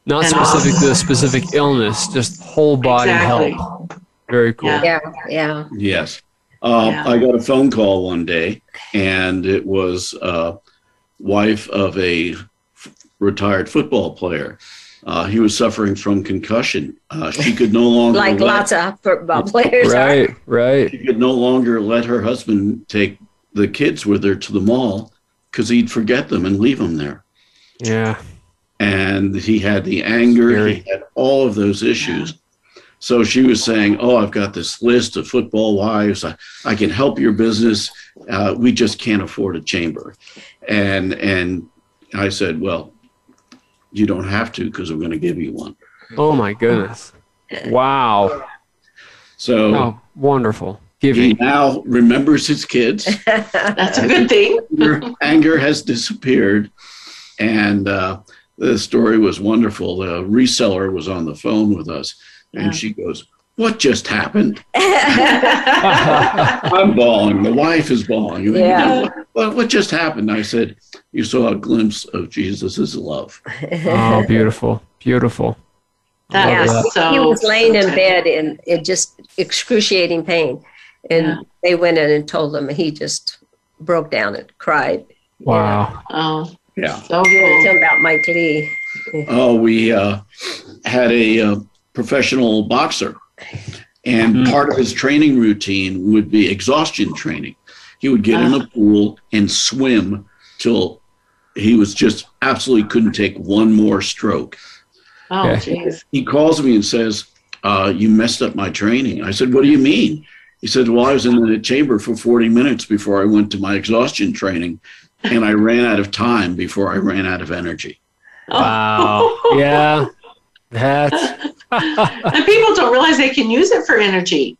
Not And specific to a specific illness, just whole body Exactly. health. Very cool. Yeah. yeah. Yeah. Yes. Uh, Yeah. I got a phone call one day, and it was uh, wife of a f- retired football player. Uh, he was suffering from concussion. Uh, she could no longer Like let, lots of football players are. Right, right. she could no longer let her husband take the kids with her to the mall because he'd forget them and leave them there. Yeah. and he had the anger, Scary. he had all of those issues. So she was saying, "Oh, I've got this list of football wives. I, I can help your business. Uh, we just can't afford a chamber." And and I said, "Well, you don't have to because we're going to give you one." Oh my goodness. Wow. So Oh, wonderful. he Giving. now remembers his kids. That's a good thing. anger, anger has disappeared. And uh, the story was wonderful. The reseller was on the phone with us, Yeah. and she goes, What just happened? I'm bawling. The wife is bawling. Yeah. What, what, what just happened? I said, You saw a glimpse of Jesus' love. Oh, beautiful. Beautiful. That Yeah. that. so. he was laying in bed in, in just excruciating pain. And Yeah. they went in and told him and he just broke down and cried. Wow. Oh, Yeah. so Yeah. cool. Tell him about Mike Lee. Oh, we uh, had a uh, professional boxer, and Mhm. part of his training routine would be exhaustion training. He would get in a pool and swim till he was just absolutely couldn't take one more stroke. Oh, jeez. He calls me and says, uh, "You messed up my training." I said, "What do you mean?" He said, "Well, I was in the chamber for 40 minutes before I went to my exhaustion training, and I ran out of time before I ran out of energy." Wow. Yeah. That's and people don't realize they can use it for energy.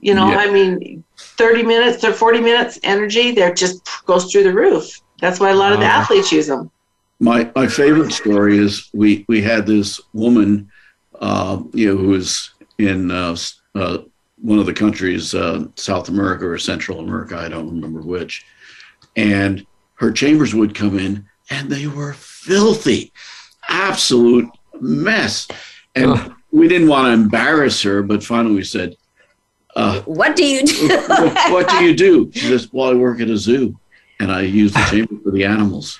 You know, Yeah. I mean, 30 minutes or 40 minutes energy, there just goes through the roof. That's why a lot of the Wow. athletes use them. My my favorite story is we we had this woman, uh, you know, who was in uh, uh, one of the countries, uh, South America or Central America, I don't remember which, and her chambers would come in and they were filthy, absolute mess, and Ugh. we didn't want to embarrass her, but finally we said. Uh, What do you do? what, what do you do? She says, "Well, I work at a zoo, and I use the chamber for the animals."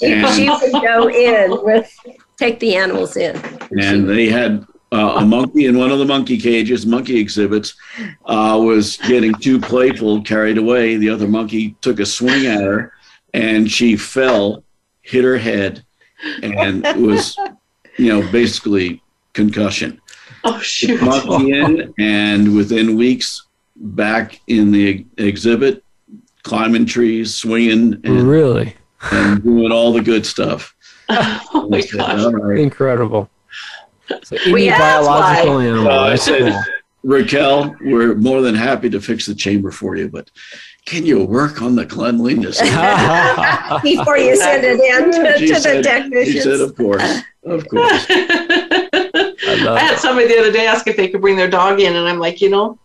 she, she would go in with, take the animals in. and they had uh, a monkey in one of the monkey cages, monkey exhibits, uh, was getting too playful, carried away. The other monkey took a swing at her, and she fell, hit her head, and it was, you know, basically concussion. Oh, shoot. Monkey in, and within weeks, back in the exhibit, climbing trees, swinging, and, really and doing all the good stuff. Oh, my I said, gosh. "All right." incredible. So any Well, yeah, biological why. animal. Uh, I said, cool. Raquel, we're more than happy to fix the chamber for you, but can you work on the cleanliness? Before you send it in to, She to the said- She said, of course, of course. I I had somebody the other day ask if they could bring their dog in, and I'm like, you know,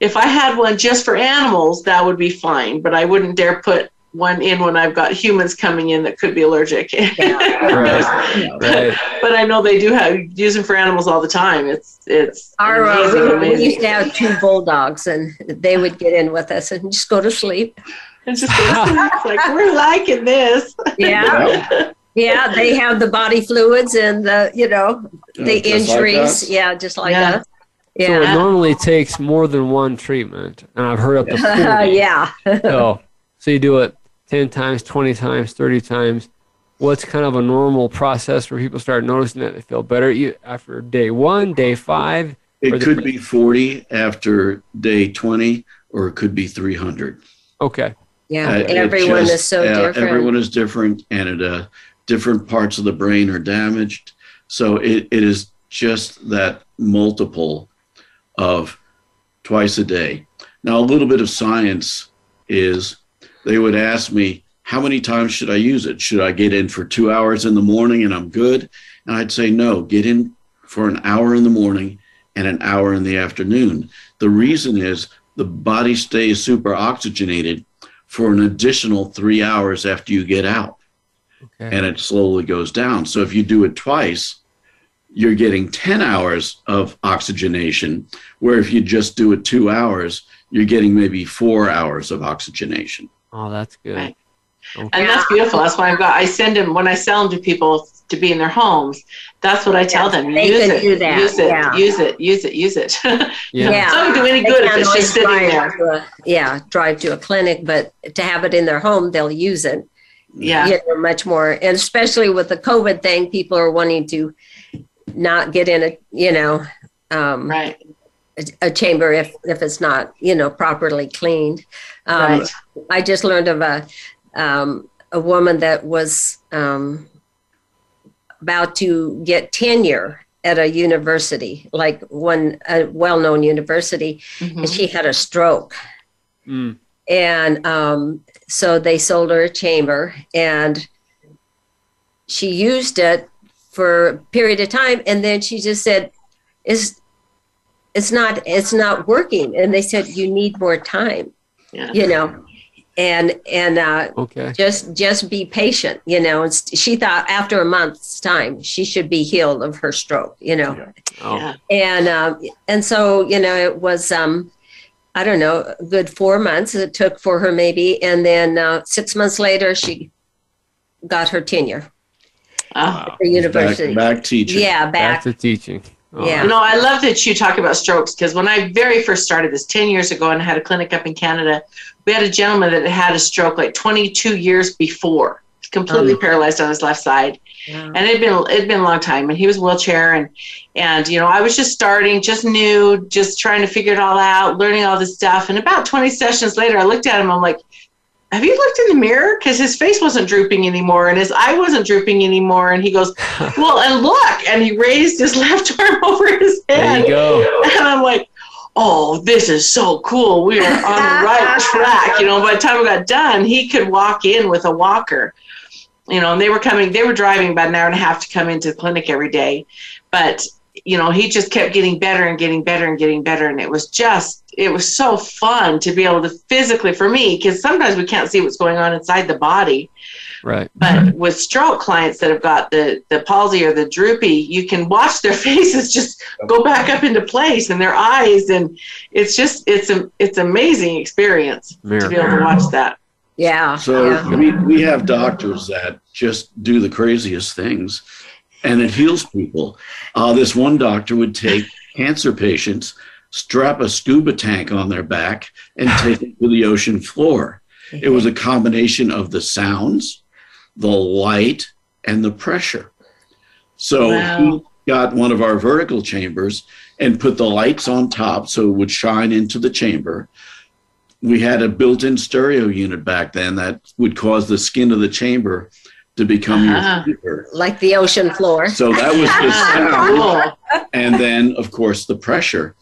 if I had one just for animals, that would be fine, but I wouldn't dare put one in when I've got humans coming in that could be allergic. right. right. But I know they do have use them for animals all the time. It's it's Our, uh, amazing, we, we used to have two bulldogs, and they would get in with us and just go to sleep. It's just it's like we're liking this. Yeah, yeah. They have the body fluids and the you know the just injuries. us. yeah, just like Yeah. that. So it Yeah, normally takes more than one treatment, and I've heard up to 40. yeah. So, so you do it 10 times, 20 times, 30 times. What's kind of a normal process where people start noticing that they feel better You- after day one, day five? It could be 40 after day 20, or it could be 300. Okay. Yeah, Uh, everyone just- is so yeah, different. Everyone is different, and it, uh, different parts of the brain are damaged. So it, it is just that multiple of twice a day. Now, a little bit of science is they would ask me, how many times should I use it? Should I get in for two hours in the morning and I'm good? And I'd say, no, get in for an hour in the morning and an hour in the afternoon. The reason is the body stays super oxygenated for an additional three hours after you get out Okay. and it slowly goes down. So if you do it twice, you're getting 10 hours of oxygenation, where if you just do it two hours, you're getting maybe four hours of oxygenation. Oh, that's good. Right. Okay. And that's beautiful. That's why I've got I send them when I sell them to people to be in their homes. That's what I tell them. they use can it, do that, use it, yeah. use it, use it, use it. Yeah. It's not gonna do any good if it's just sitting there. a- yeah, drive to a clinic, but to have it in their home, they'll use it. Yeah. You know, much more, and especially with the COVID thing, people are wanting to not get in a, you know, um, Right. a, a chamber if if it's not, you know, properly cleaned. Um, Right. I just learned of a um, a woman that was um, about to get tenure at a university, like one a well-known university, Mhm. and she had a stroke, Mm. And um, so they sold her a chamber, and she used it for a period of time, and then she just said, "Is it's not it's not working," and they said, "You need more time." Yeah. you know and and uh Okay. just just be patient you know and she thought after a month's time she should be healed of her stroke you know Oh, Yeah. and um and so you know it was um i don't know a good four months it took for her maybe and then uh, six months later she got her tenure Oh. at the university Back, back teaching. yeah back back to teaching. Oh, Yeah. You know, I love that you talk about strokes because when I very first started this 10 years ago and had a clinic up in Canada, we had a gentleman that had a stroke like 22 years before, completely Oh. paralyzed on his left side. Yeah. And it'd been it'd been a long time and he was wheelchair and and you know, I was just starting, just new, just trying to figure it all out, learning all this stuff. And about 20 sessions later, I looked at him, I'm like, have you looked in the mirror? Because his face wasn't drooping anymore and his eye wasn't drooping anymore. And he goes, Well, and look, and he raised his left arm over his head. There head. you go. And I'm like, oh, this is so cool. We are on the right track. You know, by the time we got done, he could walk in with a walker. You know, and they were coming, they were driving about an hour and a half to come into the clinic every day. But, you know, he just kept getting better and getting better and getting better. And it was just, it was so fun to be able to physically, for me, because sometimes we can't see what's going on inside the body. Right. But with stroke clients that have got the, the palsy or the droopy, you can watch their faces just go back up into place and their eyes and it's just it's a it's amazing experience to be able to watch that. Yeah So yeah. we, we have doctors that just do the craziest things and it heals people. Uh, this one doctor would take cancer patients, strap a scuba tank on their back, and take them to the ocean floor. It was a combination of the sounds, the light, and the pressure. So Wow. he got one of our vertical chambers and put the lights on top so it would shine into the chamber. We had a built in stereo unit back then that would cause the skin of the chamber to become Uh-huh. your speaker. like the ocean floor So that was the sound Ah, cool. and then of course the pressure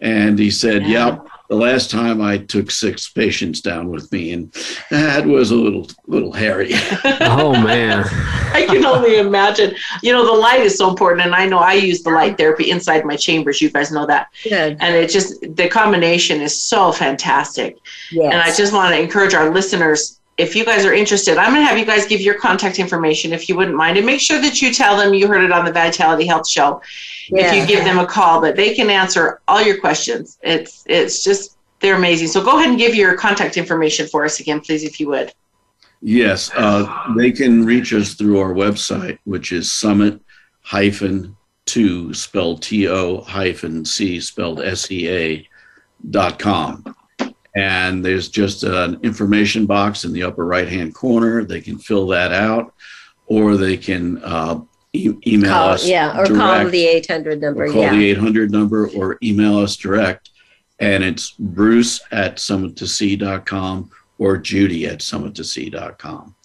and he said Yeah. yep the last time i took six patients down with me and that was a little little hairy Oh man. I can only imagine. You know, the light is so important and I know I use the light therapy inside my chambers. You guys know that. good And it just the combination is so fantastic. yes And I just want to encourage our listeners if you guys are interested, I'm going to have you guys give your contact information if you wouldn't mind, and make sure that you tell them you heard it on the Vitality Health Show. Yeah. If you give them a call, but they can answer all your questions. It's it's just they're amazing. So go ahead and give your contact information for us again, please, if you would. Yes, uh, they can reach us through our website, which is summit hyphen two spelled T O hyphen C spelled S E A dot com and there's just an information box in the upper right hand corner. They can fill that out, or they can uh, e- email call, us. Yeah, or direct, call the 800 number. call yeah. the 800 number, or email us direct. And it's Bruce at summittosea.com or Judy at summittosea.com.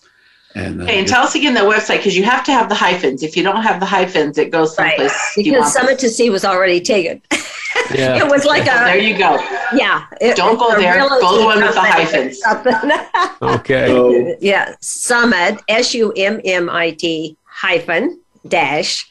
And, uh, okay, and tell us again the website because you have to have the hyphens. If you don't have the hyphens, it goes someplace. Right. Because Summit to Sea was already taken. Yeah. it was like a. There you go. Yeah. It, Don't go there. Go the one with the hyphens. okay. So, yeah. Summit, S U M M I T hyphen dash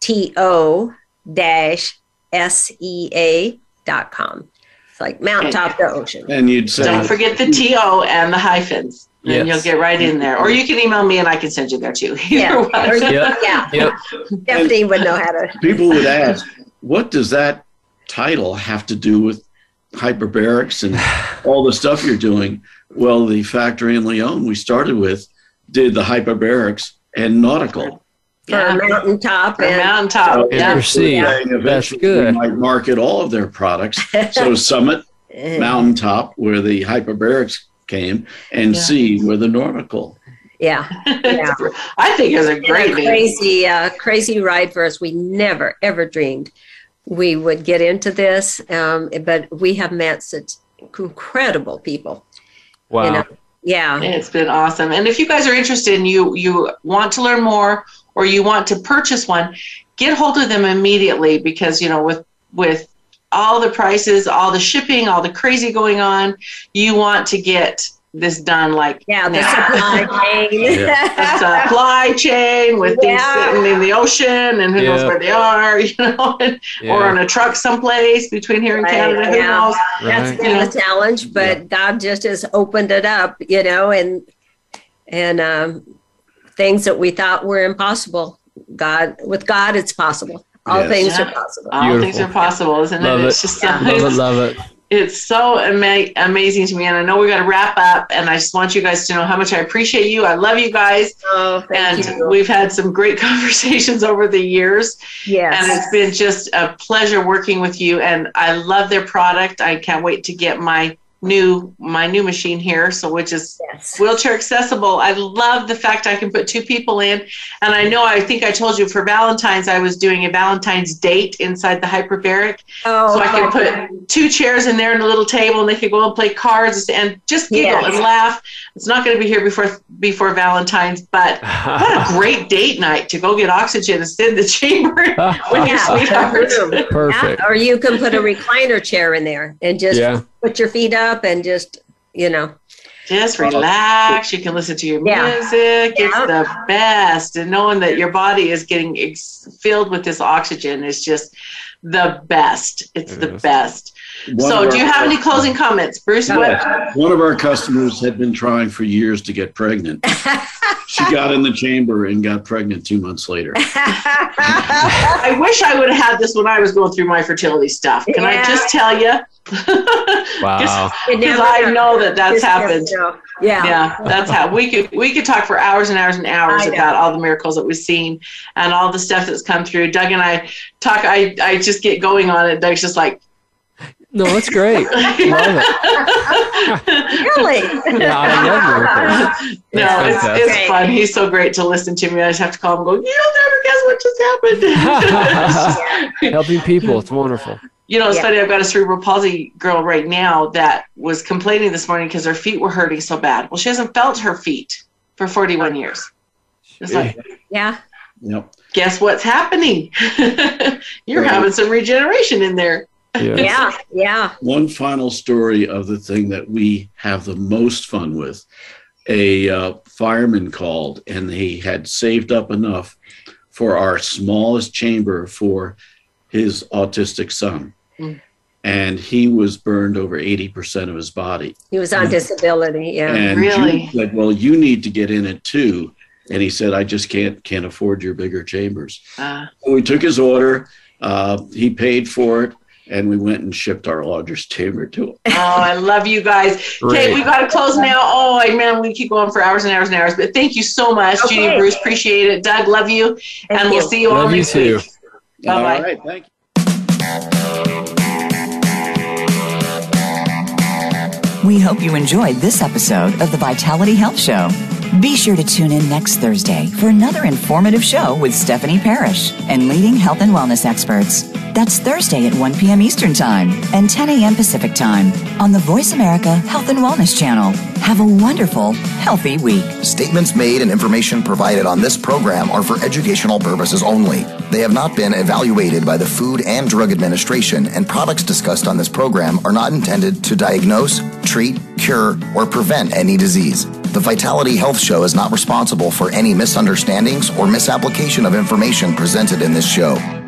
T O dash S E A dot com. It's like mountaintop to ocean. And you'd say. Don't forget the T O and the hyphens. And yes. you'll get right in there. Or you can email me and I can send you there too. yeah. yep. yeah. Yep. Stephanie would know how to. People would ask, what does that title have to do with hyperbarics and all the stuff you're doing? Well, the factory in Leon we started with did the hyperbarics and nautical. For yeah. mountaintop for and mountaintop. So yeah. yeah. That's good. might market all of their products. So Summit, eh. Mountaintop, where the hyperbarics came, and yeah. Sea, where the nautical. Yeah, yeah. I think it's a great, a crazy, uh, crazy ride for us. We never ever dreamed we would get into this. Um, but we have met such incredible people. Wow. You know? Yeah. It's been awesome. And if you guys are interested and you you want to learn more or you want to purchase one, get hold of them immediately because you know with with all the prices, all the shipping, all the crazy going on, you want to get this done like yeah the supply chain yeah. supply chain with yeah. things sitting in the ocean and who yeah. knows where they are you know yeah. or on a truck someplace between here and right. canada who knows right. that's been a challenge but god just has opened it up you know and and um, things that we thought were impossible god with god it's possible all yes. things are possible all Beautiful. things are possible isn't love it, it. it's just love it love it it's so ama- amazing to me and i know we got to wrap up and i just want you guys to know how much i appreciate you i love you guys oh, and you. we've had some great conversations over the years yes. and it's been just a pleasure working with you and i love their product i can't wait to get my new my new machine here so which is yes. wheelchair accessible. I love the fact i can put two people in and i know i think i told you for valentine's i was doing a valentine's date inside the hyperbaric. Oh, so i can oh. put two chairs in there and a little table and they could go and play cards and just giggle yes. and laugh. It's not going to be here before before valentine's but what a great date night to go get oxygen and sit in the chamber with your sweetheart. Perfect or you can put a recliner chair in there and just yeah put your feet up and just, you know. Just relax. You can listen to your yeah. music. Yeah. It's the best. And knowing that your body is getting ex- filled with this oxygen is just the best. It's it the is. best. One so, do you have any closing comments, Bruce? What? One of our customers had been trying for years to get pregnant. she got in the chamber and got pregnant two months later. I wish I would have had this when I was going through my fertility stuff. Can yeah. I just tell you? wow. Because I know that that's happened. Yeah. Yeah. That's how we could we could talk for hours and hours and hours about all the miracles that we've seen and all the stuff that's come through. Doug and I talk I I just get going on it. Doug's just like no, that's great. love it. really? Yeah, I love miracles. No, it's, it's fun. He's so great to listen to me. I just have to call him and go, You'll never guess what just happened. Helping people. It's wonderful. You know, it's yeah. funny. I've got a cerebral palsy girl right now that was complaining this morning because her feet were hurting so bad. Well, she hasn't felt her feet for 41 years. It's like, yeah. Yep. Guess what's happening? You're right. having some regeneration in there. Yes. Yeah, yeah. One final story of the thing that we have the most fun with. A uh, fireman called and he had saved up enough for our smallest chamber for his autistic son. Mm. and he was burned over 80% of his body. He was on disability, yeah. And Really? June said, Well, you need to get in it too. And he said, I just can't can't afford your bigger chambers. Uh, So we took his order. Uh, he paid for it, and we went and shipped our largest chamber to him. oh, I love you guys. Okay, Great. we got to close now. Oh, man, we keep going for hours and hours and hours. But thank you so much, Judy Okay. Bruce. Appreciate it. Doug, love you, Thank and you. we'll see you all Love you next too. week. Bye-bye. All right, thank you. We hope you enjoyed this episode of the Vitality Health Show. Be sure to tune in next Thursday for another informative show with Stephanie Parrish and leading health and wellness experts. That's Thursday at 1 p.m. Eastern Time and 10 a.m. Pacific Time on the Voice America Health and Wellness Channel. Have a wonderful, healthy week. Statements made and information provided on this program are for educational purposes only. They have not been evaluated by the Food and Drug Administration, and products discussed on this program are not intended to diagnose, treat, cure, or prevent any disease. The Vitality Health Show is not responsible for any misunderstandings or misapplication of information presented in this show.